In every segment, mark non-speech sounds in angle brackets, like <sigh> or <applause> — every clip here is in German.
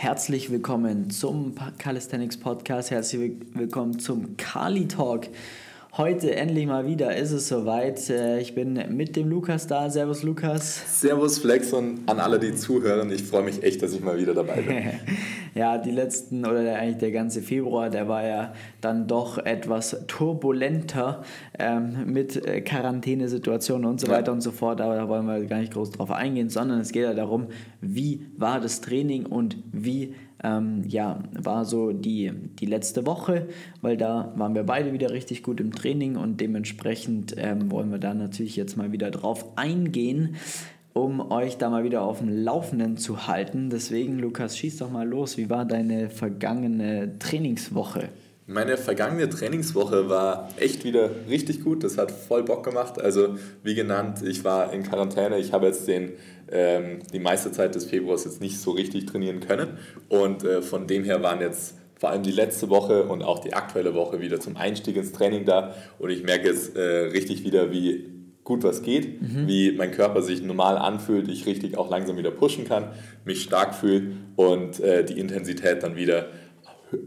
Herzlich willkommen zum Calisthenics Podcast. Herzlich willkommen zum Kali Talk. Heute endlich mal wieder ist es soweit. Äh, ich bin mit dem Lukas da. Servus Lukas. Servus Flex und an alle, die zuhören. Ich freue mich echt, dass ich mal wieder dabei bin. <laughs> ja, die letzten oder der, eigentlich der ganze Februar, der war ja dann doch etwas turbulenter ähm, mit äh, Quarantänesituationen und so ja. weiter und so fort. Aber da wollen wir gar nicht groß drauf eingehen, sondern es geht ja darum, wie war das Training und wie ähm, ja, war so die, die letzte Woche, weil da waren wir beide wieder richtig gut im Training und dementsprechend ähm, wollen wir da natürlich jetzt mal wieder drauf eingehen, um euch da mal wieder auf dem Laufenden zu halten. Deswegen, Lukas, schieß doch mal los. Wie war deine vergangene Trainingswoche? Meine vergangene Trainingswoche war echt wieder richtig gut. Das hat voll Bock gemacht. Also, wie genannt, ich war in Quarantäne. Ich habe jetzt den, ähm, die meiste Zeit des Februars jetzt nicht so richtig trainieren können. Und äh, von dem her waren jetzt vor allem die letzte Woche und auch die aktuelle Woche wieder zum Einstieg ins Training da. Und ich merke jetzt äh, richtig wieder, wie gut was geht, mhm. wie mein Körper sich normal anfühlt, ich richtig auch langsam wieder pushen kann, mich stark fühle und äh, die Intensität dann wieder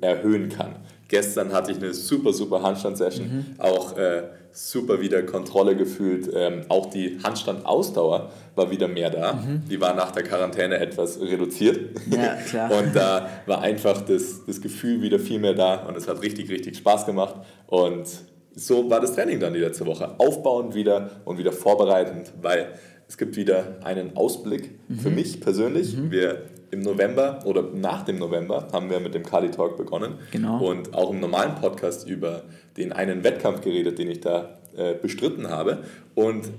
erhöhen kann. Gestern hatte ich eine super, super Handstand-Session, mhm. auch äh, super wieder Kontrolle gefühlt. Ähm, auch die Handstand-Ausdauer war wieder mehr da. Mhm. Die war nach der Quarantäne etwas reduziert. Ja, klar. <laughs> und da war einfach das, das Gefühl wieder viel mehr da und es hat richtig, richtig Spaß gemacht. Und so war das Training dann die letzte Woche. Aufbauend wieder und wieder vorbereitend, weil es gibt wieder einen Ausblick mhm. für mich persönlich. Mhm. Wir im November oder nach dem November haben wir mit dem Kali Talk begonnen. Genau. Und auch im normalen Podcast über den einen Wettkampf geredet, den ich da äh, bestritten habe. Und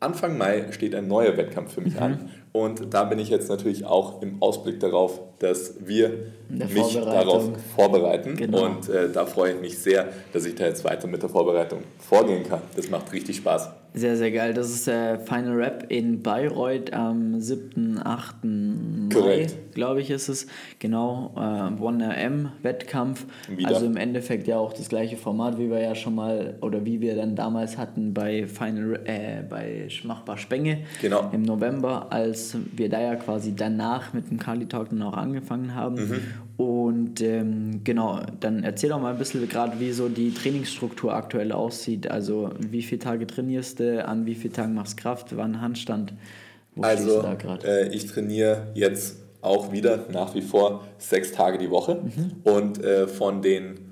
Anfang Mai steht ein neuer Wettkampf für mich mhm. an. Und da bin ich jetzt natürlich auch im Ausblick darauf, dass wir mich darauf vorbereiten. Genau. Und äh, da freue ich mich sehr, dass ich da jetzt weiter mit der Vorbereitung vorgehen kann. Das macht richtig Spaß. Sehr, sehr geil. Das ist der Final Rap in Bayreuth am 7., 8. Mai, glaube ich, ist es. Genau, äh, 1RM-Wettkampf. Also im Endeffekt ja auch das gleiche Format, wie wir ja schon mal, oder wie wir dann damals hatten bei Final, äh, bei Schmachbar Spenge genau. im November, als wir da ja quasi danach mit dem Kali Talk dann auch angefangen haben. Mhm. Und ähm, genau, dann erzähl doch mal ein bisschen gerade, wie so die Trainingsstruktur aktuell aussieht. Also wie viele Tage trainierst du, an wie vielen Tagen machst du Kraft, wann Handstand? Wo also äh, ich trainiere jetzt auch wieder nach wie vor sechs Tage die Woche mhm. und äh, von den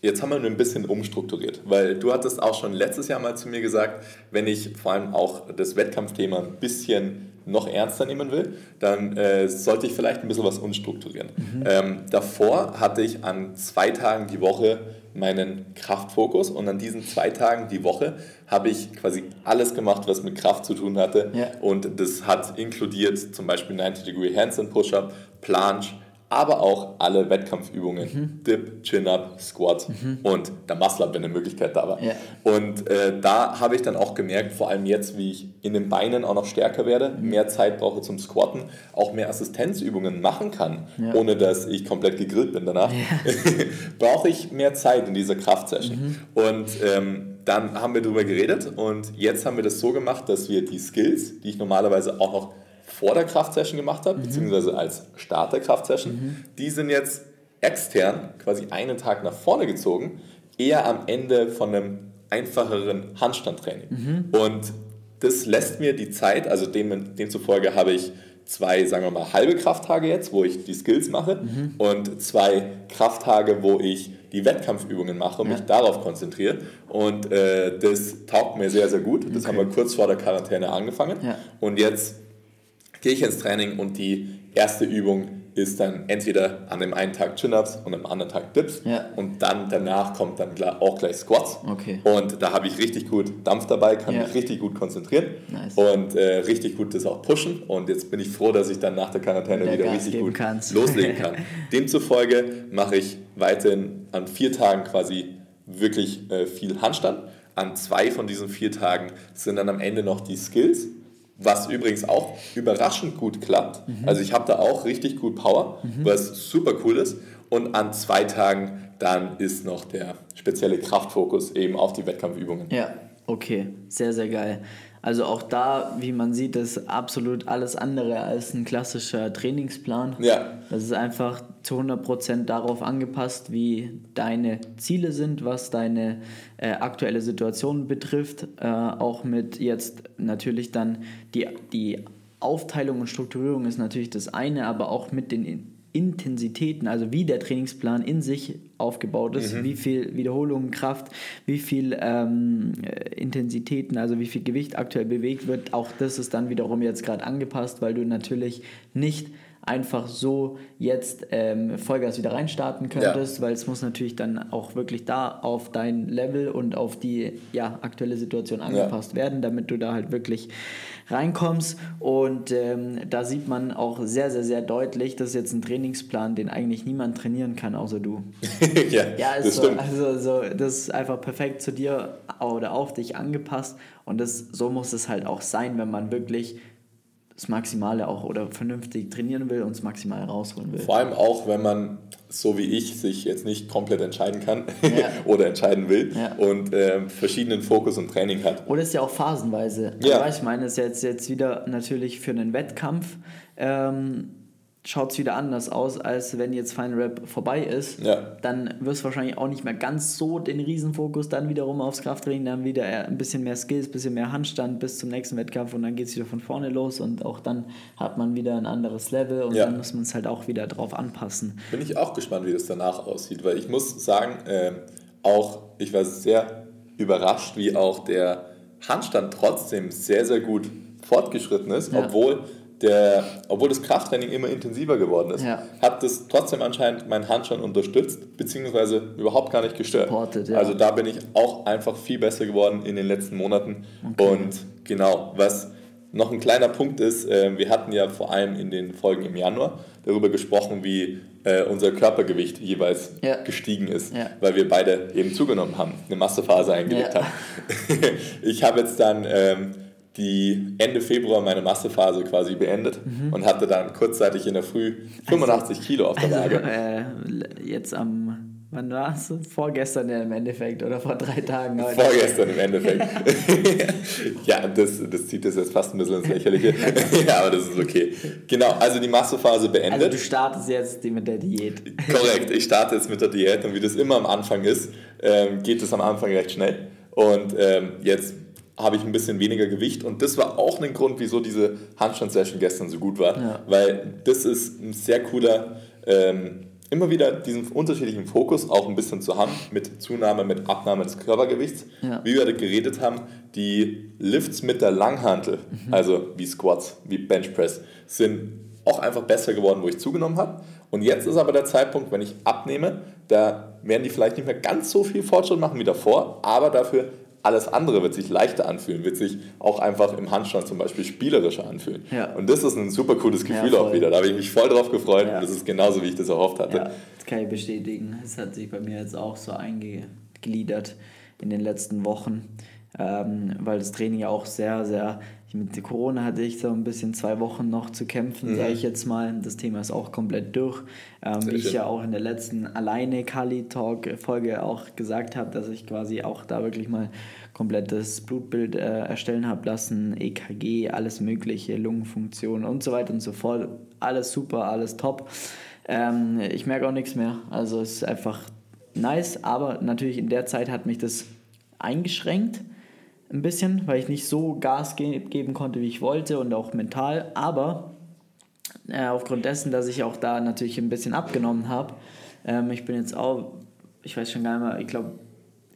Jetzt haben wir nur ein bisschen umstrukturiert, weil du hattest auch schon letztes Jahr mal zu mir gesagt, wenn ich vor allem auch das Wettkampfthema ein bisschen noch ernster nehmen will, dann äh, sollte ich vielleicht ein bisschen was umstrukturieren. Mhm. Ähm, davor hatte ich an zwei Tagen die Woche meinen Kraftfokus und an diesen zwei Tagen die Woche habe ich quasi alles gemacht, was mit Kraft zu tun hatte. Ja. Und das hat inkludiert zum Beispiel 90 Degree Handstand Push-Up, Planche, aber auch alle Wettkampfübungen, mhm. Dip, Chin-Up, Squat mhm. und der Muscle-Up, wenn eine Möglichkeit da war. Ja. Und äh, da habe ich dann auch gemerkt, vor allem jetzt, wie ich in den Beinen auch noch stärker werde, mhm. mehr Zeit brauche zum Squatten, auch mehr Assistenzübungen machen kann, ja. ohne dass ich komplett gegrillt bin danach, ja. <laughs> brauche ich mehr Zeit in dieser Kraftsession. Mhm. Und ähm, dann haben wir darüber geredet und jetzt haben wir das so gemacht, dass wir die Skills, die ich normalerweise auch noch vor der Kraftsession gemacht habe, mhm. beziehungsweise als Start der Kraftsession, mhm. die sind jetzt extern quasi einen Tag nach vorne gezogen, eher am Ende von einem einfacheren Handstandtraining. Mhm. Und das lässt mir die Zeit, also dem, demzufolge habe ich zwei, sagen wir mal, halbe Krafttage jetzt, wo ich die Skills mache mhm. und zwei Krafttage, wo ich die Wettkampfübungen mache und ja. mich darauf konzentriere. Und äh, das taugt mir sehr, sehr gut. Das okay. haben wir kurz vor der Quarantäne angefangen. Ja. Und jetzt gehe ich ins Training und die erste Übung ist dann entweder an dem einen Tag Chin-Ups und am anderen Tag Dips ja. und dann danach kommt dann auch gleich Squats okay. und da habe ich richtig gut Dampf dabei, kann ja. mich richtig gut konzentrieren nice. und äh, richtig gut das auch pushen und jetzt bin ich froh, dass ich dann nach der Quarantäne der wieder Gas richtig gut kannst. loslegen kann. <laughs> Demzufolge mache ich weiterhin an vier Tagen quasi wirklich äh, viel Handstand. An zwei von diesen vier Tagen sind dann am Ende noch die Skills was übrigens auch überraschend gut klappt. Mhm. Also ich habe da auch richtig gut Power, mhm. was super cool ist. Und an zwei Tagen dann ist noch der spezielle Kraftfokus eben auf die Wettkampfübungen. Ja. Okay, sehr, sehr geil. Also auch da, wie man sieht, ist absolut alles andere als ein klassischer Trainingsplan. Ja. Das ist einfach zu 100% darauf angepasst, wie deine Ziele sind, was deine äh, aktuelle Situation betrifft. Äh, auch mit jetzt natürlich dann die, die Aufteilung und Strukturierung ist natürlich das eine, aber auch mit den Intensitäten, also wie der Trainingsplan in sich aufgebaut ist, mhm. wie viel Wiederholungen, Kraft, wie viel ähm, Intensitäten, also wie viel Gewicht aktuell bewegt wird, auch das ist dann wiederum jetzt gerade angepasst, weil du natürlich nicht einfach so jetzt ähm, Vollgas wieder reinstarten könntest, ja. weil es muss natürlich dann auch wirklich da auf dein Level und auf die ja, aktuelle Situation angepasst ja. werden, damit du da halt wirklich reinkommst. Und ähm, da sieht man auch sehr, sehr, sehr deutlich, das ist jetzt ein Trainingsplan, den eigentlich niemand trainieren kann, außer du. <laughs> ja, ja das so, stimmt. Also so, das ist einfach perfekt zu dir oder auf dich angepasst. Und das, so muss es halt auch sein, wenn man wirklich das Maximale auch oder vernünftig trainieren will und das Maximale rausholen will. Vor allem auch, wenn man, so wie ich, sich jetzt nicht komplett entscheiden kann ja. <laughs> oder entscheiden will ja. und äh, verschiedenen Fokus und Training hat. Oder ist ja auch phasenweise. Ja. Also, ich meine, es ist jetzt, jetzt wieder natürlich für einen Wettkampf. Ähm, schaut es wieder anders aus, als wenn jetzt Final Rap vorbei ist. Ja. Dann wirst du wahrscheinlich auch nicht mehr ganz so den Riesenfokus dann wiederum aufs Krafttraining, dann wieder ein bisschen mehr Skills, ein bisschen mehr Handstand bis zum nächsten Wettkampf und dann geht es wieder von vorne los und auch dann hat man wieder ein anderes Level und ja. dann muss man es halt auch wieder drauf anpassen. Bin ich auch gespannt, wie das danach aussieht, weil ich muss sagen, äh, auch ich war sehr überrascht, wie auch der Handstand trotzdem sehr, sehr gut fortgeschritten ist, ja. obwohl der, obwohl das Krafttraining immer intensiver geworden ist, ja. hat das trotzdem anscheinend mein Handstand unterstützt, beziehungsweise überhaupt gar nicht gestört. Supported, ja. Also da bin ich auch einfach viel besser geworden in den letzten Monaten. Okay. Und genau, was noch ein kleiner Punkt ist, äh, wir hatten ja vor allem in den Folgen im Januar darüber gesprochen, wie äh, unser Körpergewicht jeweils ja. gestiegen ist, ja. weil wir beide eben zugenommen haben, eine Massephase eingelegt haben. <laughs> ich habe jetzt dann... Die Ende Februar meine Massephase quasi beendet mhm. und hatte dann kurzzeitig in der Früh 85 also, Kilo auf der also, Waage. Äh, jetzt am, wann war es? Vorgestern im Endeffekt oder vor drei Tagen? Heute. Vorgestern im Endeffekt. <laughs> ja, das, das zieht das jetzt fast ein bisschen ins Lächerliche. ja, aber das ist okay. Genau, also die Massephase beendet. Also du startest jetzt mit der Diät. Korrekt, ich starte jetzt mit der Diät und wie das immer am Anfang ist, ähm, geht es am Anfang recht schnell. Und ähm, jetzt habe ich ein bisschen weniger Gewicht und das war auch ein Grund, wieso diese Handstand-Session gestern so gut war, ja. weil das ist ein sehr cooler, ähm, immer wieder diesen unterschiedlichen Fokus auch ein bisschen zu haben mit Zunahme, mit Abnahme des Körpergewichts. Ja. Wie wir da geredet haben, die Lifts mit der Langhantel, mhm. also wie Squats, wie Benchpress, sind auch einfach besser geworden, wo ich zugenommen habe. Und jetzt ist aber der Zeitpunkt, wenn ich abnehme, da werden die vielleicht nicht mehr ganz so viel Fortschritt machen wie davor, aber dafür alles andere wird sich leichter anfühlen, wird sich auch einfach im Handstand zum Beispiel spielerischer anfühlen. Ja. Und das ist ein super cooles Gefühl ja, auch wieder. Da habe ich mich voll drauf gefreut ja. und das ist genauso, wie ich das erhofft hatte. Das kann ich bestätigen. Es hat sich bei mir jetzt auch so eingegliedert in den letzten Wochen, ähm, weil das Training ja auch sehr, sehr mit Corona hatte ich so ein bisschen zwei Wochen noch zu kämpfen, mhm. sage ich jetzt mal. Das Thema ist auch komplett durch. Ähm, wie ich ja auch in der letzten alleine Kali Talk Folge auch gesagt habe, dass ich quasi auch da wirklich mal komplettes Blutbild äh, erstellen habe lassen, EKG, alles mögliche, Lungenfunktion und so weiter und so fort. Alles super, alles top. Ähm, ich merke auch nichts mehr. Also es ist einfach nice, aber natürlich in der Zeit hat mich das eingeschränkt ein bisschen, weil ich nicht so Gas ge geben konnte, wie ich wollte und auch mental. Aber äh, aufgrund dessen, dass ich auch da natürlich ein bisschen abgenommen habe, ähm, ich bin jetzt auch, ich weiß schon gar nicht mehr, ich glaube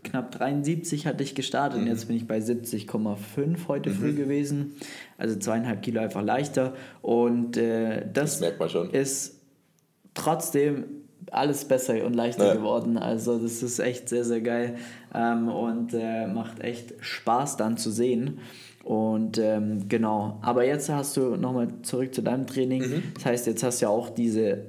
knapp 73 hatte ich gestartet mhm. und jetzt bin ich bei 70,5 heute mhm. früh gewesen. Also zweieinhalb Kilo einfach leichter. Und äh, das, das ist trotzdem alles besser und leichter ja. geworden. Also das ist echt sehr, sehr geil ähm, und äh, macht echt Spaß dann zu sehen. Und ähm, genau, aber jetzt hast du nochmal zurück zu deinem Training. Mhm. Das heißt, jetzt hast du ja auch diese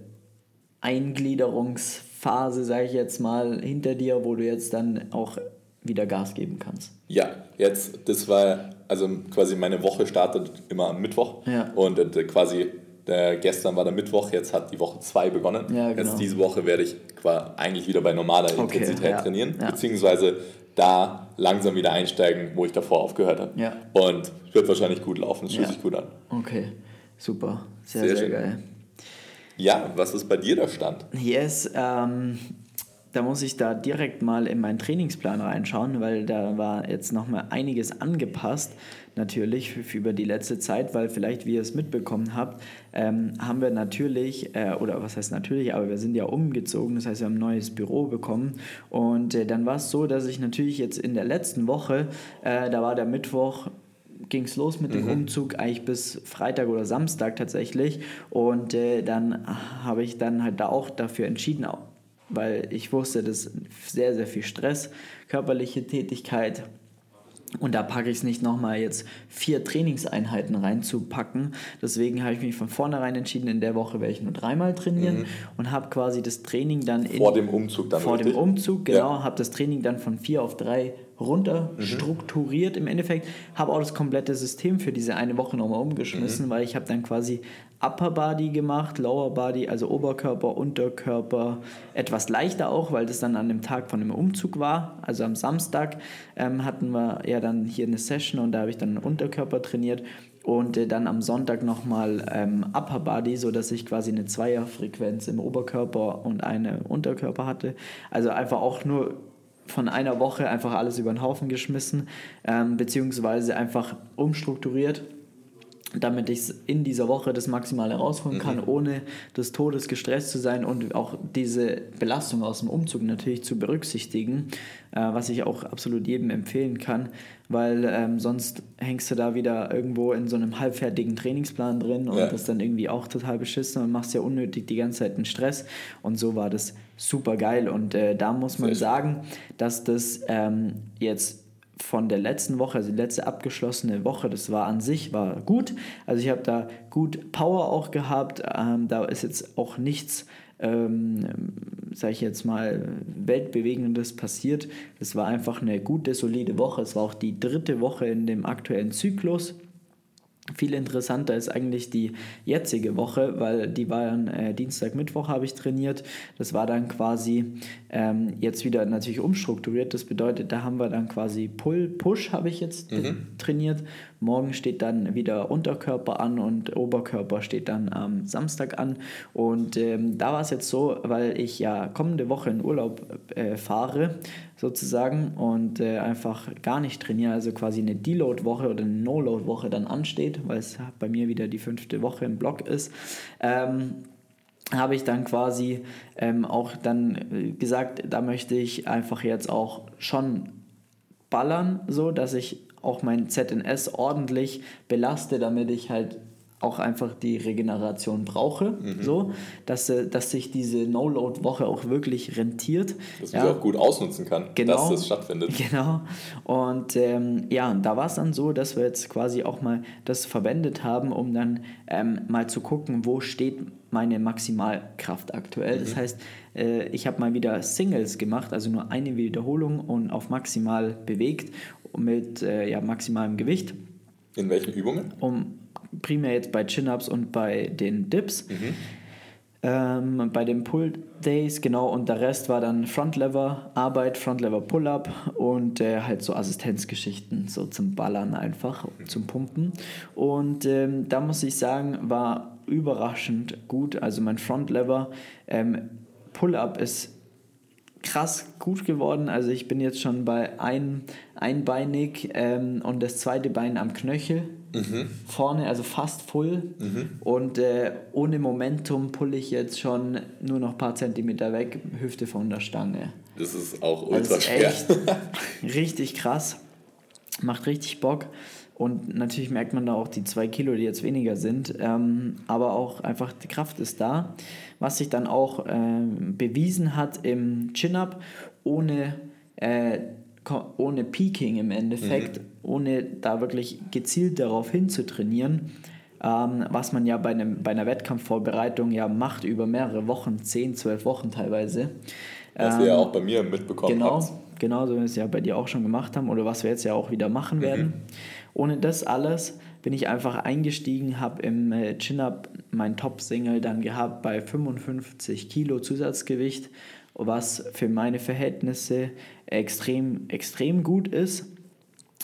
Eingliederungsphase, sage ich jetzt mal, hinter dir, wo du jetzt dann auch wieder Gas geben kannst. Ja, jetzt, das war, also quasi meine Woche startet immer am Mittwoch ja. und äh, quasi der, gestern war der Mittwoch, jetzt hat die Woche 2 begonnen. Ja, genau. Jetzt diese Woche werde ich eigentlich wieder bei normaler okay, Intensität ja, trainieren, ja. beziehungsweise da langsam wieder einsteigen, wo ich davor aufgehört habe. Ja. Und wird wahrscheinlich gut laufen, es fühlt sich gut an. Okay, super. Sehr, sehr, sehr geil. Ja, was ist bei dir der Stand? Yes, ähm, da muss ich da direkt mal in meinen Trainingsplan reinschauen, weil da war jetzt nochmal einiges angepasst, natürlich über die letzte Zeit, weil vielleicht, wie ihr es mitbekommen habt, ähm, haben wir natürlich, äh, oder was heißt natürlich, aber wir sind ja umgezogen, das heißt, wir haben ein neues Büro bekommen und äh, dann war es so, dass ich natürlich jetzt in der letzten Woche, äh, da war der Mittwoch, ging es los mit dem mhm. Umzug, eigentlich bis Freitag oder Samstag tatsächlich. Und äh, dann habe ich dann halt da auch dafür entschieden, weil ich wusste, das ist sehr, sehr viel Stress, körperliche Tätigkeit. Und da packe ich es nicht nochmal jetzt vier Trainingseinheiten reinzupacken. Deswegen habe ich mich von vornherein entschieden, in der Woche werde ich nur dreimal trainieren mhm. und habe quasi das Training dann in, vor dem Umzug dann vor richtig? dem Umzug genau ja. habe das Training dann von vier auf drei runter mhm. strukturiert im Endeffekt. Habe auch das komplette System für diese eine Woche nochmal umgeschmissen, mhm. weil ich habe dann quasi Upper Body gemacht, Lower Body, also Oberkörper, Unterkörper, etwas leichter auch, weil das dann an dem Tag von dem Umzug war. Also am Samstag ähm, hatten wir ja dann hier eine Session und da habe ich dann Unterkörper trainiert und äh, dann am Sonntag nochmal ähm, Upper Body, sodass ich quasi eine Zweierfrequenz im Oberkörper und eine Unterkörper hatte. Also einfach auch nur von einer Woche einfach alles über den Haufen geschmissen, ähm, beziehungsweise einfach umstrukturiert, damit ich in dieser Woche das Maximale rausholen kann, mhm. ohne des Todes gestresst zu sein und auch diese Belastung aus dem Umzug natürlich zu berücksichtigen, äh, was ich auch absolut jedem empfehlen kann, weil ähm, sonst hängst du da wieder irgendwo in so einem halbfertigen Trainingsplan drin und ja. das dann irgendwie auch total beschissen und machst ja unnötig die ganze Zeit einen Stress und so war das super geil und äh, da muss man sagen, dass das ähm, jetzt von der letzten Woche, also die letzte abgeschlossene Woche, das war an sich war gut. Also ich habe da gut Power auch gehabt. Ähm, da ist jetzt auch nichts, ähm, sage ich jetzt mal, weltbewegendes passiert. Es war einfach eine gute, solide Woche. Es war auch die dritte Woche in dem aktuellen Zyklus. Viel interessanter ist eigentlich die jetzige Woche, weil die war dann äh, Dienstag, Mittwoch habe ich trainiert. Das war dann quasi ähm, jetzt wieder natürlich umstrukturiert. Das bedeutet, da haben wir dann quasi Pull, Push habe ich jetzt mhm. trainiert. Morgen steht dann wieder Unterkörper an und Oberkörper steht dann am Samstag an. Und ähm, da war es jetzt so, weil ich ja kommende Woche in Urlaub äh, fahre, sozusagen, und äh, einfach gar nicht trainiere, also quasi eine Deload-Woche oder eine No-Load-Woche dann ansteht, weil es bei mir wieder die fünfte Woche im Block ist. Ähm, habe ich dann quasi ähm, auch dann äh, gesagt, da möchte ich einfach jetzt auch schon ballern, so dass ich auch mein ZNS ordentlich belaste, damit ich halt auch einfach die Regeneration brauche, mhm. so, dass, äh, dass sich diese No-Load-Woche auch wirklich rentiert. Dass man ja. sie auch gut ausnutzen kann, genau, dass das stattfindet. <laughs> Genau. Und ähm, ja, da war es dann so, dass wir jetzt quasi auch mal das verwendet haben, um dann ähm, mal zu gucken, wo steht meine Maximalkraft aktuell. Mhm. Das heißt, äh, ich habe mal wieder Singles gemacht, also nur eine Wiederholung und auf maximal bewegt mit äh, ja, maximalem Gewicht. In welchen Übungen? Um primär jetzt bei Chin-Ups und bei den Dips. Mhm. Ähm, bei den Pull-Days, genau, und der Rest war dann Front-Lever-Arbeit, Front-Lever-Pull-Up und äh, halt so Assistenzgeschichten, so zum Ballern einfach, mhm. zum Pumpen. Und ähm, da muss ich sagen, war überraschend gut. Also mein Front-Lever ähm, Pull-Up ist krass gut geworden. Also ich bin jetzt schon bei ein, einbeinig ähm, und das zweite Bein am Knöchel mhm. vorne, also fast voll. Mhm. Und äh, ohne Momentum pulle ich jetzt schon nur noch ein paar Zentimeter weg, Hüfte von der Stange. Das ist auch ultra ist schwer. <laughs> richtig krass. Macht richtig Bock. Und natürlich merkt man da auch die zwei Kilo, die jetzt weniger sind. Ähm, aber auch einfach die Kraft ist da. Was sich dann auch ähm, bewiesen hat im Chin-Up, ohne, äh, ohne Peaking im Endeffekt, mhm. ohne da wirklich gezielt darauf hin zu trainieren. Ähm, was man ja bei, einem, bei einer Wettkampfvorbereitung ja macht über mehrere Wochen, 10, 12 Wochen teilweise. Was ihr ja ähm, auch bei mir mitbekommen genau, habt. Genau, so wie wir es ja bei dir auch schon gemacht haben oder was wir jetzt ja auch wieder machen werden. Mhm. Ohne das alles bin ich einfach eingestiegen, habe im äh, Chin-Up mein Top-Single dann gehabt bei 55 Kilo Zusatzgewicht was für meine Verhältnisse extrem, extrem gut ist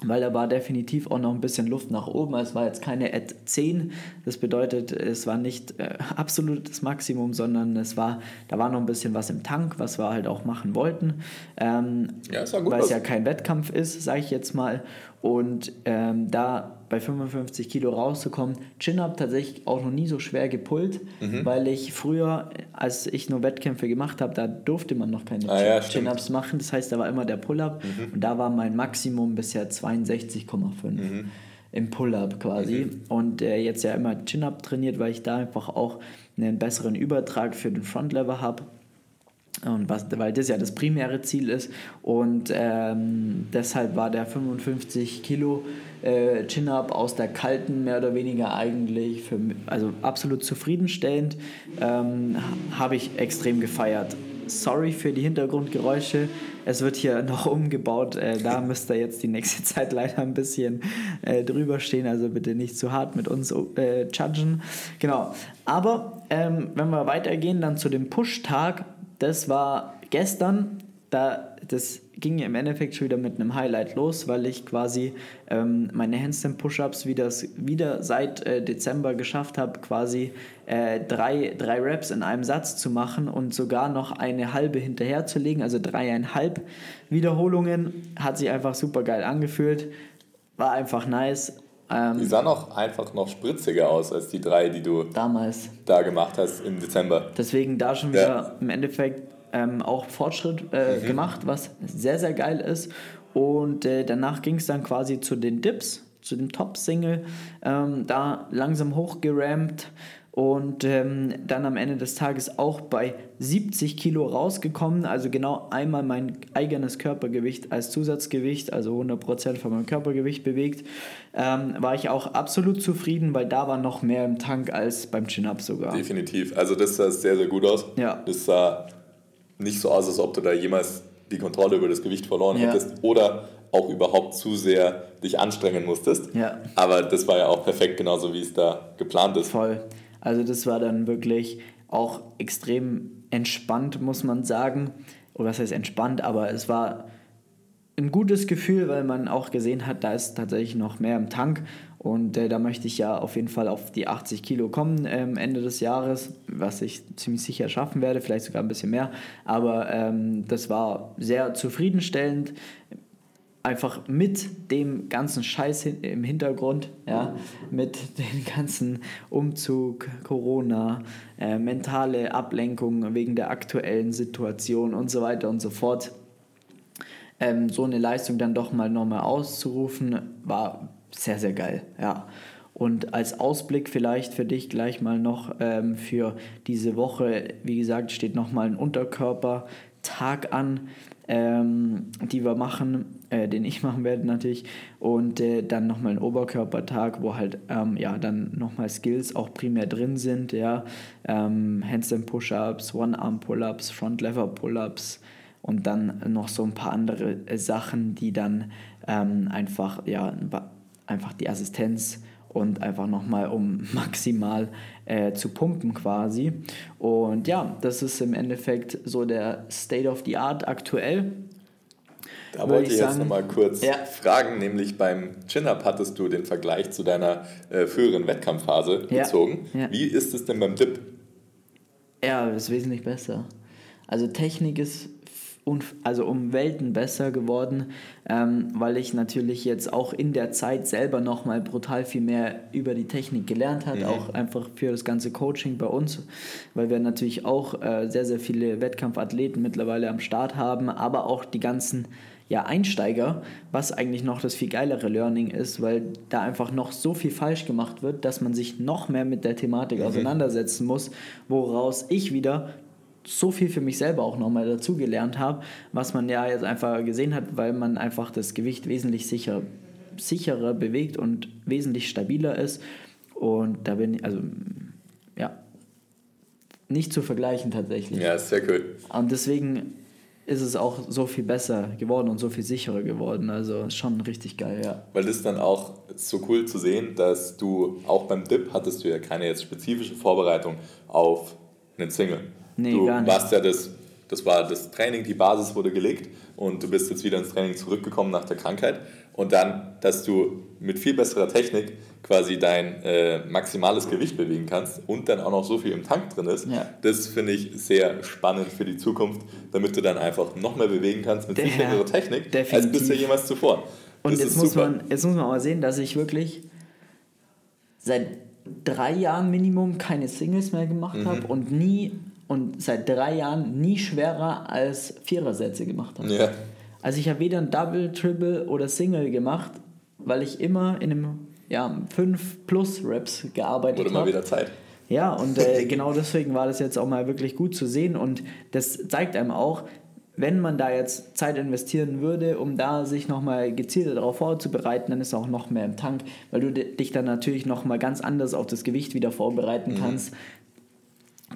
weil da war definitiv auch noch ein bisschen Luft nach oben. Es war jetzt keine Ad 10, das bedeutet, es war nicht äh, <laughs> absolut das Maximum, sondern es war, da war noch ein bisschen was im Tank, was wir halt auch machen wollten. Ähm, ja, Weil es ja kein Wettkampf ist, sage ich jetzt mal. Und ähm, da bei 55 Kilo rauszukommen. Chin-Up tatsächlich auch noch nie so schwer gepullt, mhm. weil ich früher, als ich nur Wettkämpfe gemacht habe, da durfte man noch keine ah, ja, Chin-Ups machen. Das heißt, da war immer der Pull-Up mhm. und da war mein Maximum bisher 62,5. Mhm. Im Pull-Up quasi. Mhm. Und äh, jetzt ja immer Chin-Up trainiert, weil ich da einfach auch einen besseren Übertrag für den Front-Lever habe und was, weil das ja das primäre Ziel ist. Und ähm, deshalb war der 55 Kilo äh, Chin-Up aus der kalten mehr oder weniger eigentlich für also absolut zufriedenstellend. Ähm, Habe ich extrem gefeiert. Sorry für die Hintergrundgeräusche. Es wird hier <laughs> noch umgebaut. Äh, da <laughs> müsst ihr jetzt die nächste Zeit leider ein bisschen äh, drüber stehen. Also bitte nicht zu hart mit uns äh, judgen. Genau. Aber ähm, wenn wir weitergehen, dann zu dem Push-Tag das war gestern, da, das ging im Endeffekt schon wieder mit einem Highlight los, weil ich quasi ähm, meine Handstand Push-Ups wieder, wieder seit äh, Dezember geschafft habe, quasi äh, drei, drei Reps in einem Satz zu machen und sogar noch eine halbe hinterherzulegen, also dreieinhalb Wiederholungen. Hat sich einfach super geil angefühlt, war einfach nice. Ähm, die sahen auch einfach noch spritziger aus als die drei, die du damals da gemacht hast im Dezember. Deswegen da schon wieder ja. im Endeffekt ähm, auch Fortschritt äh, mhm. gemacht, was sehr, sehr geil ist. Und äh, danach ging es dann quasi zu den Dips, zu dem Top-Single. Ähm, da langsam hochgerampt und ähm, dann am Ende des Tages auch bei 70 Kilo rausgekommen, also genau einmal mein eigenes Körpergewicht als Zusatzgewicht, also 100% von meinem Körpergewicht bewegt, ähm, war ich auch absolut zufrieden, weil da war noch mehr im Tank als beim Chin-Up sogar. Definitiv, also das sah sehr, sehr gut aus. Ja. Das sah nicht so aus, als ob du da jemals die Kontrolle über das Gewicht verloren ja. hättest oder auch überhaupt zu sehr dich anstrengen musstest. Ja. Aber das war ja auch perfekt genauso, wie es da geplant ist. Voll. Also das war dann wirklich auch extrem entspannt, muss man sagen. Oder was heißt entspannt, aber es war ein gutes Gefühl, weil man auch gesehen hat, da ist tatsächlich noch mehr im Tank. Und äh, da möchte ich ja auf jeden Fall auf die 80 Kilo kommen ähm, Ende des Jahres, was ich ziemlich sicher schaffen werde, vielleicht sogar ein bisschen mehr. Aber ähm, das war sehr zufriedenstellend einfach mit dem ganzen Scheiß im Hintergrund, ja, mit dem ganzen Umzug, Corona, äh, mentale Ablenkung wegen der aktuellen Situation und so weiter und so fort, ähm, so eine Leistung dann doch mal nochmal auszurufen, war sehr, sehr geil, ja. Und als Ausblick vielleicht für dich gleich mal noch ähm, für diese Woche, wie gesagt, steht nochmal ein Unterkörpertag an, ähm, die wir machen äh, den ich <laughs> machen werde natürlich. Und äh, dann nochmal ein Oberkörpertag, wo halt ähm, ja dann nochmal Skills auch primär drin sind, ja. Ähm, Handstand Push-Ups, One-Arm Pull-Ups, Front-Lever Pull-Ups und dann noch so ein paar andere äh, Sachen, die dann ähm, einfach, ja, einfach die Assistenz und einfach nochmal um <laughs> maximal äh, zu pumpen quasi. Und ja, das ist im Endeffekt so der State of the Art aktuell. Da wollte ich, ich jetzt nochmal kurz ja. fragen, nämlich beim Chin-Up hattest du den Vergleich zu deiner äh, früheren Wettkampfphase ja. gezogen. Ja. Wie ist es denn beim Dip? Ja, ist wesentlich besser. Also Technik ist also um Welten besser geworden, ähm, weil ich natürlich jetzt auch in der Zeit selber nochmal brutal viel mehr über die Technik gelernt habe, mhm. auch einfach für das ganze Coaching bei uns, weil wir natürlich auch äh, sehr, sehr viele Wettkampfathleten mittlerweile am Start haben, aber auch die ganzen ja, Einsteiger, was eigentlich noch das viel geilere Learning ist, weil da einfach noch so viel falsch gemacht wird, dass man sich noch mehr mit der Thematik mhm. auseinandersetzen muss, woraus ich wieder so viel für mich selber auch nochmal dazugelernt habe, was man ja jetzt einfach gesehen hat, weil man einfach das Gewicht wesentlich sicher, sicherer bewegt und wesentlich stabiler ist. Und da bin ich, also ja, nicht zu vergleichen tatsächlich. Ja, ist sehr cool. Und deswegen ist es auch so viel besser geworden und so viel sicherer geworden. Also schon richtig geil, ja. Weil das dann auch so cool zu sehen, dass du auch beim Dip hattest du ja keine jetzt spezifische Vorbereitung auf einen Single. Nee, du gar nicht. warst ja das das war das Training, die Basis wurde gelegt und du bist jetzt wieder ins Training zurückgekommen nach der Krankheit und dann, dass du mit viel besserer Technik quasi dein äh, maximales Gewicht bewegen kannst und dann auch noch so viel im Tank drin ist, ja. das finde ich sehr spannend für die Zukunft, damit du dann einfach noch mehr bewegen kannst mit viel besserer Technik definitiv. als bisher jemals zuvor. Und jetzt muss, man, jetzt muss man aber sehen, dass ich wirklich seit drei Jahren Minimum keine Singles mehr gemacht mhm. habe und nie und seit drei Jahren nie schwerer als Vierersätze gemacht habe. Ja. Also ich habe weder ein Double, Triple oder Single gemacht, weil ich immer in einem ja, 5 plus Reps gearbeitet habe. Wurde mal wieder Zeit. Ja, und äh, <laughs> genau deswegen war das jetzt auch mal wirklich gut zu sehen und das zeigt einem auch, wenn man da jetzt Zeit investieren würde, um da sich nochmal gezielter darauf vorzubereiten, dann ist auch noch mehr im Tank, weil du dich dann natürlich nochmal ganz anders auf das Gewicht wieder vorbereiten mhm.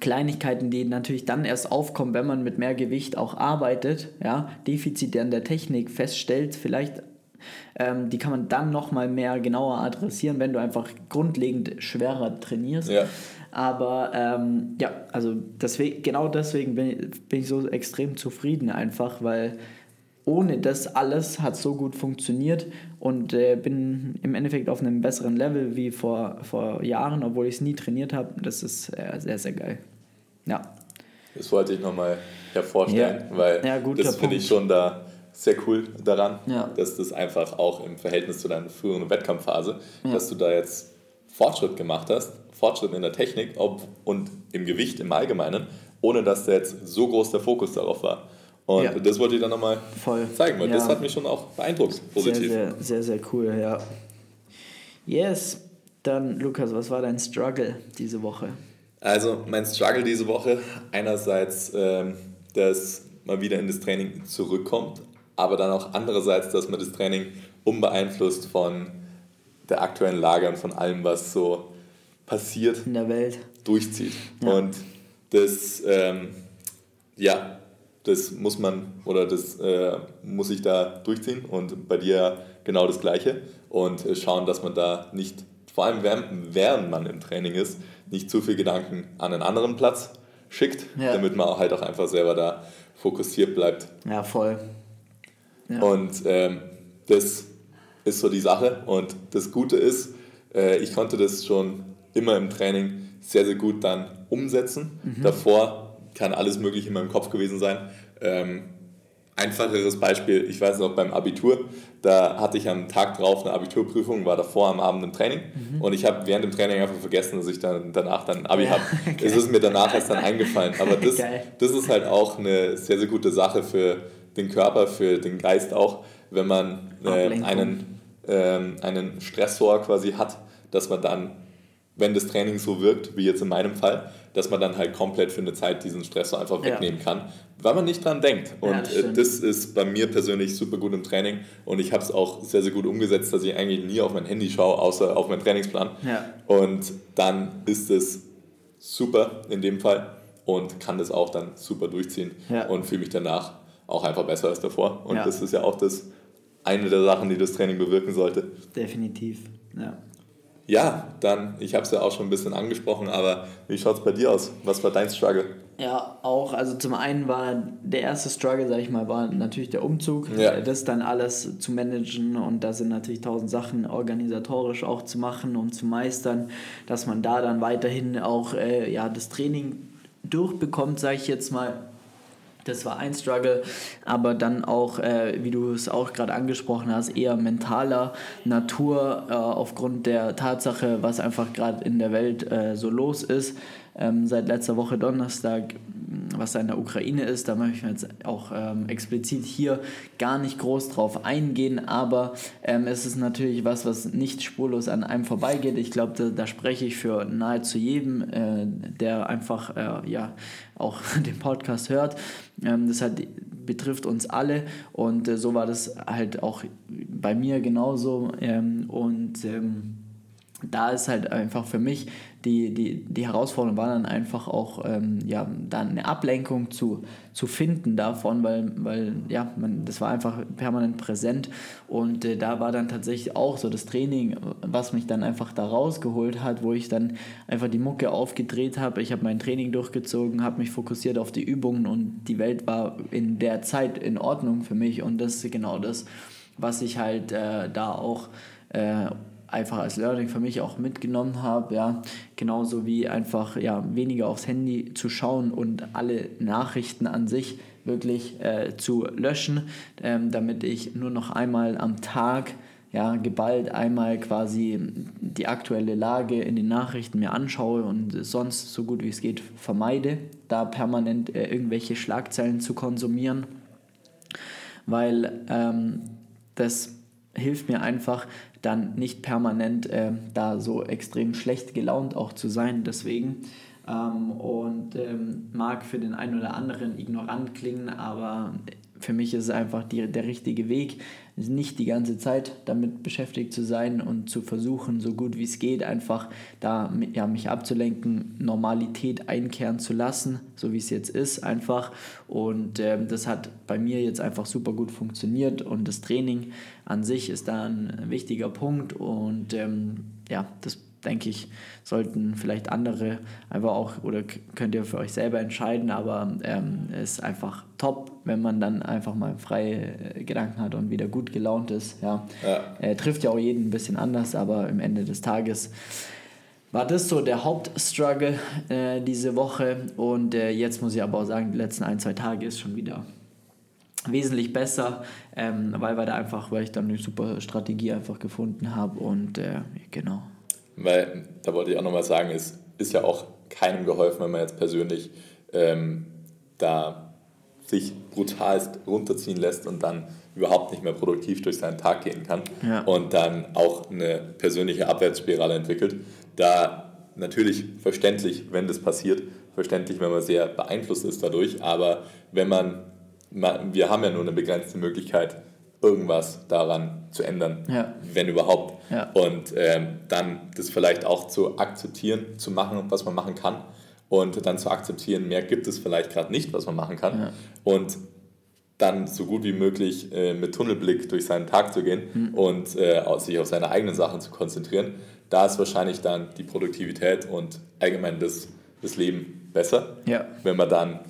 Kleinigkeiten, die natürlich dann erst aufkommen, wenn man mit mehr Gewicht auch arbeitet, ja, Defizite an der Technik feststellt, vielleicht ähm, die kann man dann nochmal mehr genauer adressieren, wenn du einfach grundlegend schwerer trainierst. Ja. Aber ähm, ja, also deswegen, genau deswegen bin bin ich so extrem zufrieden einfach, weil ohne das alles hat so gut funktioniert und äh, bin im Endeffekt auf einem besseren Level wie vor, vor Jahren, obwohl ich es nie trainiert habe. Das ist äh, sehr, sehr geil. Ja. Das wollte ich nochmal hervorstellen, ja. weil ja, das finde ich schon da sehr cool daran, ja. dass das einfach auch im Verhältnis zu deiner früheren Wettkampfphase, dass du da jetzt Fortschritt gemacht hast, Fortschritt in der Technik und im Gewicht im Allgemeinen, ohne dass da jetzt so groß der Fokus darauf war. Und ja. das wollte ich dann nochmal zeigen, weil ja. das hat mich schon auch beeindruckt, positiv. Sehr, sehr, sehr, sehr cool, ja. Yes, dann Lukas, was war dein Struggle diese Woche? Also mein Struggle diese Woche, einerseits, ähm, dass man wieder in das Training zurückkommt, aber dann auch andererseits, dass man das Training unbeeinflusst von der aktuellen Lage und von allem, was so passiert, in der Welt durchzieht. Ja. Und das, ähm, ja, das muss man oder das äh, muss ich da durchziehen und bei dir genau das Gleiche und äh, schauen, dass man da nicht, vor allem während, während man im Training ist, nicht zu viel Gedanken an einen anderen Platz schickt, ja. damit man auch halt auch einfach selber da fokussiert bleibt. Ja, voll. Ja. Und ähm, das ist so die Sache und das Gute ist, äh, ich konnte das schon immer im Training sehr, sehr gut dann umsetzen. Mhm. Davor kann alles Mögliche in meinem Kopf gewesen sein. Ähm, einfacheres Beispiel, ich weiß noch beim Abitur, da hatte ich am Tag drauf eine Abiturprüfung, war davor am Abend im Training mhm. und ich habe während dem Training einfach vergessen, dass ich dann danach dann ein Abi ja, habe. <laughs> Okay. Es ist mir danach erst dann eingefallen. Aber das, das ist halt auch eine sehr, sehr gute Sache für den Körper, für den Geist auch, wenn man äh, einen, äh, einen Stressor quasi hat, dass man dann wenn das Training so wirkt, wie jetzt in meinem Fall, dass man dann halt komplett für eine Zeit diesen Stressor einfach wegnehmen ja. kann, weil man nicht dran denkt. Und ja, das, äh, das, ist bei mir persönlich super gut im Training und ich habe es auch sehr, sehr gut umgesetzt, dass ich eigentlich nie auf mein Handy schaue, außer auf meinen Trainingsplan. Ja. Und dann ist es super in dem Fall und kann das auch dann super durchziehen und fühle mich danach auch einfach besser als davor. Und das ist ja auch das eine der Sachen, die das Training bewirken sollte. Definitiv, ja. Ja, dann, ich habe es ja auch schon ein bisschen angesprochen, aber wie schaut es bei dir aus? Was war dein Struggle? Ja, auch, also zum einen war der erste Struggle, sag ich mal, war natürlich der Umzug, ja. das dann alles zu managen und da sind natürlich tausend Sachen organisatorisch auch zu machen und zu meistern, dass man da dann weiterhin auch äh, ja, das Training durchbekommt, sage ich jetzt mal, das war ein Struggle, aber dann auch, äh, wie du es auch gerade angesprochen hast, eher mentaler Natur äh, aufgrund der Tatsache, was einfach gerade in der Welt äh, so los ist. Ähm, seit letzter Woche Donnerstag was da in der Ukraine ist. Da möchte ich jetzt auch ähm, explizit hier gar nicht groß drauf eingehen, aber ähm, es ist natürlich was, was nicht spurlos an einem vorbeigeht. Ich glaube, da, da, spreche ich für nahezu jedem, äh, der einfach äh, ja auch <laughs> den Podcast hört. Ähm, das hat, betrifft uns alle und äh, so war das halt auch bei mir genauso. Ähm, und ähm, da ist halt einfach für mich die, die, die Herausforderung war dann einfach auch, ähm, ja, dann eine Ablenkung zu, zu finden davon, weil, weil ja, man, das war einfach permanent präsent und äh, da war dann tatsächlich auch so das Training, was mich dann einfach da rausgeholt hat, wo ich dann einfach die Mucke aufgedreht habe. Ich habe mein Training durchgezogen, habe mich fokussiert auf die Übungen und die Welt war in der Zeit in Ordnung für mich und das ist genau das, was ich halt äh, da auch äh, einfach als Learning für mich auch mitgenommen habe, ja, genauso wie einfach ja, weniger aufs Handy zu schauen und alle Nachrichten an sich wirklich äh, zu löschen, ähm, damit ich nur noch einmal am Tag ja, geballt einmal quasi die aktuelle Lage in den Nachrichten mir anschaue und sonst so gut wie es geht vermeide, da permanent äh, irgendwelche Schlagzeilen zu konsumieren, weil ähm, das hilft mir einfach, dann nicht permanent äh, da so extrem schlecht gelaunt auch zu sein. Deswegen ähm, und ähm, mag für den einen oder anderen ignorant klingen, aber für mich ist es einfach die, der richtige Weg, nicht die ganze Zeit damit beschäftigt zu sein und zu versuchen, so gut wie es geht, einfach da ja, mich abzulenken, Normalität einkehren zu lassen, so wie es jetzt ist, einfach. Und ähm, das hat bei mir jetzt einfach super gut funktioniert und das Training an sich ist da ein wichtiger Punkt und ähm, ja, das denke ich, sollten vielleicht andere einfach auch oder könnt ihr für euch selber entscheiden, aber ähm, ist einfach top, wenn man dann einfach mal freie äh, Gedanken hat und wieder gut gelaunt ist. Ja. ja. Äh, trifft ja auch jeden ein bisschen anders, aber am Ende des Tages war das so der Hauptstruggle äh, diese Woche und äh, jetzt muss ich aber auch sagen, die letzten ein, zwei Tage ist schon wieder wesentlich besser, ähm, weil wir da einfach, weil ich dann eine super Strategie einfach gefunden habe und äh, genau. Weil, da wollte ich auch nochmal sagen, es ist ja auch keinem geholfen, wenn man jetzt persönlich ähm, da sich brutalst runterziehen lässt und dann überhaupt nicht mehr produktiv durch seinen Tag gehen kann ja. und dann auch eine persönliche Abwärtsspirale entwickelt. Da natürlich verständlich, wenn das passiert, verständlich, wenn man sehr beeinflusst ist dadurch, aber wenn man, wir haben ja nur eine begrenzte Möglichkeit, irgendwas daran zu ändern, ja. wenn überhaupt. Ja. Und ähm, dann das vielleicht auch zu akzeptieren, zu machen, was man machen kann. Und dann zu akzeptieren, mehr gibt es vielleicht gerade nicht, was man machen kann. Ja. Und dann so gut wie möglich äh, mit Tunnelblick durch seinen Tag zu gehen mhm. und äh, sich auf seine eigenen Sachen zu konzentrieren. Da ist wahrscheinlich dann die Produktivität und allgemein das, das Leben besser, wenn man dann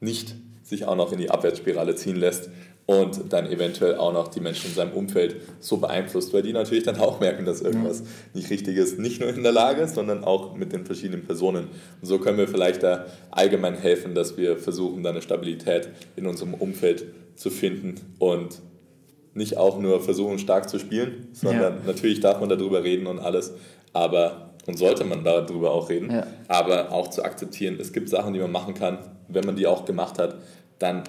nicht sich auch noch in die Abwärtsspirale ziehen lässt und dann eventuell auch noch die Menschen in seinem Umfeld so beeinflusst, weil die natürlich dann auch merken, dass irgendwas ja. nicht richtig ist, nicht nur in der Lage, sondern auch mit den verschiedenen Personen. Und so können wir vielleicht da allgemein helfen, dass wir versuchen, da eine Stabilität in unserem Umfeld zu finden und nicht auch nur versuchen, stark zu spielen, sondern ja. natürlich darf man darüber reden und alles, aber und sollte man darüber auch reden, ja. aber auch zu akzeptieren, es gibt Sachen, die man machen kann, wenn man die auch gemacht hat, dann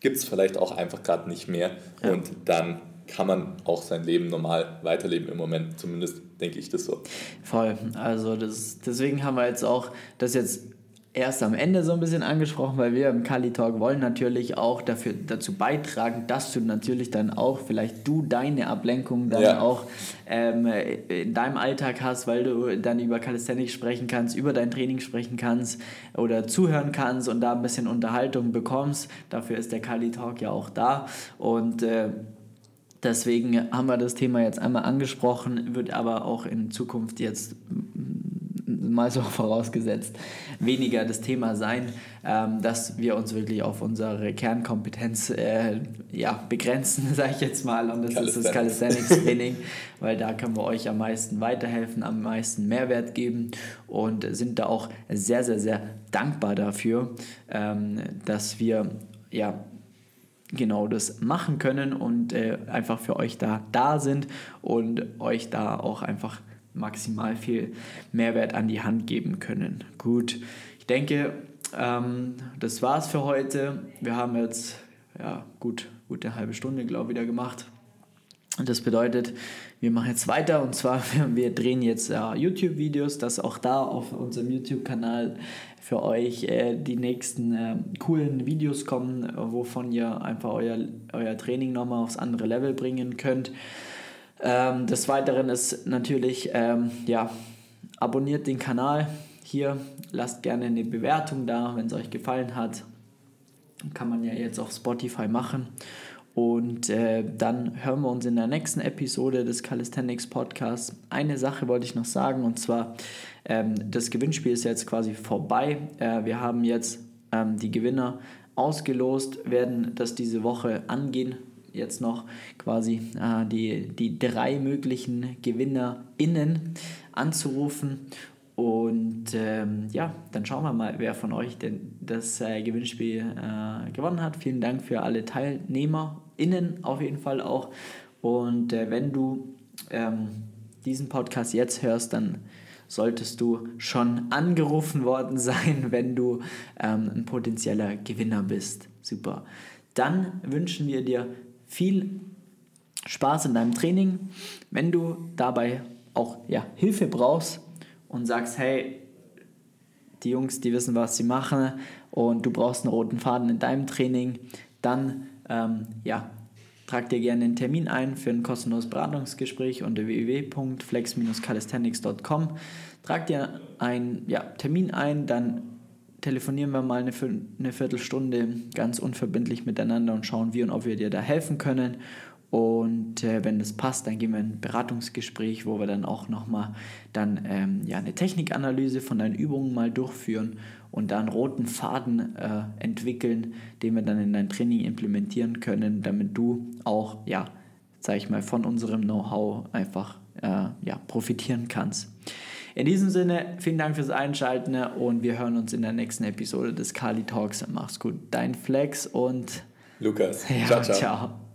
gibt es vielleicht auch einfach gerade nicht mehr. Ja. Und dann kann man auch sein Leben normal weiterleben im Moment. Zumindest denke ich das so. Voll. Also das, deswegen haben wir jetzt auch das jetzt erst am Ende so ein bisschen angesprochen, weil wir im Kali Talk wollen natürlich auch dafür, dazu beitragen, dass du natürlich dann auch, vielleicht du deine Ablenkung dann ja. auch ähm, in deinem Alltag hast, weil du dann über Calisthenics sprechen kannst, über dein Training sprechen kannst oder zuhören kannst und da ein bisschen Unterhaltung bekommst. Dafür ist der Kali Talk ja auch da und äh, Deswegen haben wir das Thema jetzt einmal angesprochen, wird aber auch in Zukunft jetzt mal so <laughs> vorausgesetzt, weniger das Thema sein, ähm, dass wir uns wirklich auf unsere Kernkompetenz äh, ja, begrenzen, <laughs> sage ich jetzt mal. Und das ist das Calisthenics-Training, weil da können wir euch am meisten weiterhelfen, am meisten Mehrwert geben und sind da auch sehr, sehr, sehr dankbar dafür, ähm, dass wir ja, genau das machen können und äh, einfach für euch da da sind und euch da auch einfach maximal viel Mehrwert an die Hand geben können. Gut, ich denke, ähm, das war's für heute. Wir haben jetzt ja, gut, gut eine halbe Stunde, glaube ich, wieder gemacht. Und das bedeutet, wir machen jetzt weiter und zwar, <laughs> wir, drehen jetzt äh, YouTube-Videos, dass auch da auf unserem YouTube-Kanal für euch äh, die nächsten äh, coolen Videos kommen, wovon ihr einfach euer, euer Training nochmal aufs andere Level bringen könnt. Ähm, des Weiteren ist natürlich, ähm, ja, abonniert den Kanal hier, lasst gerne eine Bewertung da, wenn es euch gefallen hat. Kann man ja jetzt auf Spotify machen. Und äh, dann hören wir uns in der nächsten Episode des Calisthenics Podcasts. Eine Sache wollte ich noch sagen und zwar, ähm, das Gewinnspiel ist jetzt quasi vorbei. Äh, wir haben jetzt ähm, die Gewinner ausgelost, werden das diese Woche angehen. Jetzt noch quasi äh, die, die drei möglichen GewinnerInnen anzurufen und ähm, ja, dann schauen wir mal, wer von euch denn das äh, Gewinnspiel äh, gewonnen hat. Vielen Dank für alle TeilnehmerInnen auf jeden Fall auch. Und äh, wenn du ähm, diesen Podcast jetzt hörst, dann solltest du schon angerufen worden <laughs> sein, wenn du ähm, ein potenzieller Gewinner bist. Super. Dann wünschen wir dir viel Spaß in deinem Training. Wenn du dabei auch ja, Hilfe brauchst, und sagst, hey, die Jungs, die wissen, was sie machen und du brauchst einen roten Faden in deinem Training, dann ähm, ja, trag dir gerne einen Termin ein für ein kostenloses Beratungsgespräch unter www.flex-calisthenics.com. Trag dir einen ja, Termin ein, dann telefonieren wir mal eine, eine Viertelstunde ganz unverbindlich miteinander und schauen, wie und ob wir dir da helfen können. Und äh, wenn das passt, dann gehen wir in ein Beratungsgespräch, wo wir dann auch nochmal dann ähm, ja, eine Technikanalyse von deinen Übungen mal durchführen und dann roten Faden äh, entwickeln, den wir dann in dein Training implementieren können, damit du auch, ja, sag ich mal, von unserem Know-how einfach äh, ja, profitieren kannst. In diesem Sinne, vielen Dank fürs Einschalten und wir hören uns in der nächsten Episode des Kali Talks. Mach's gut, dein Flex und Lukas. Ja, ciao. ciao.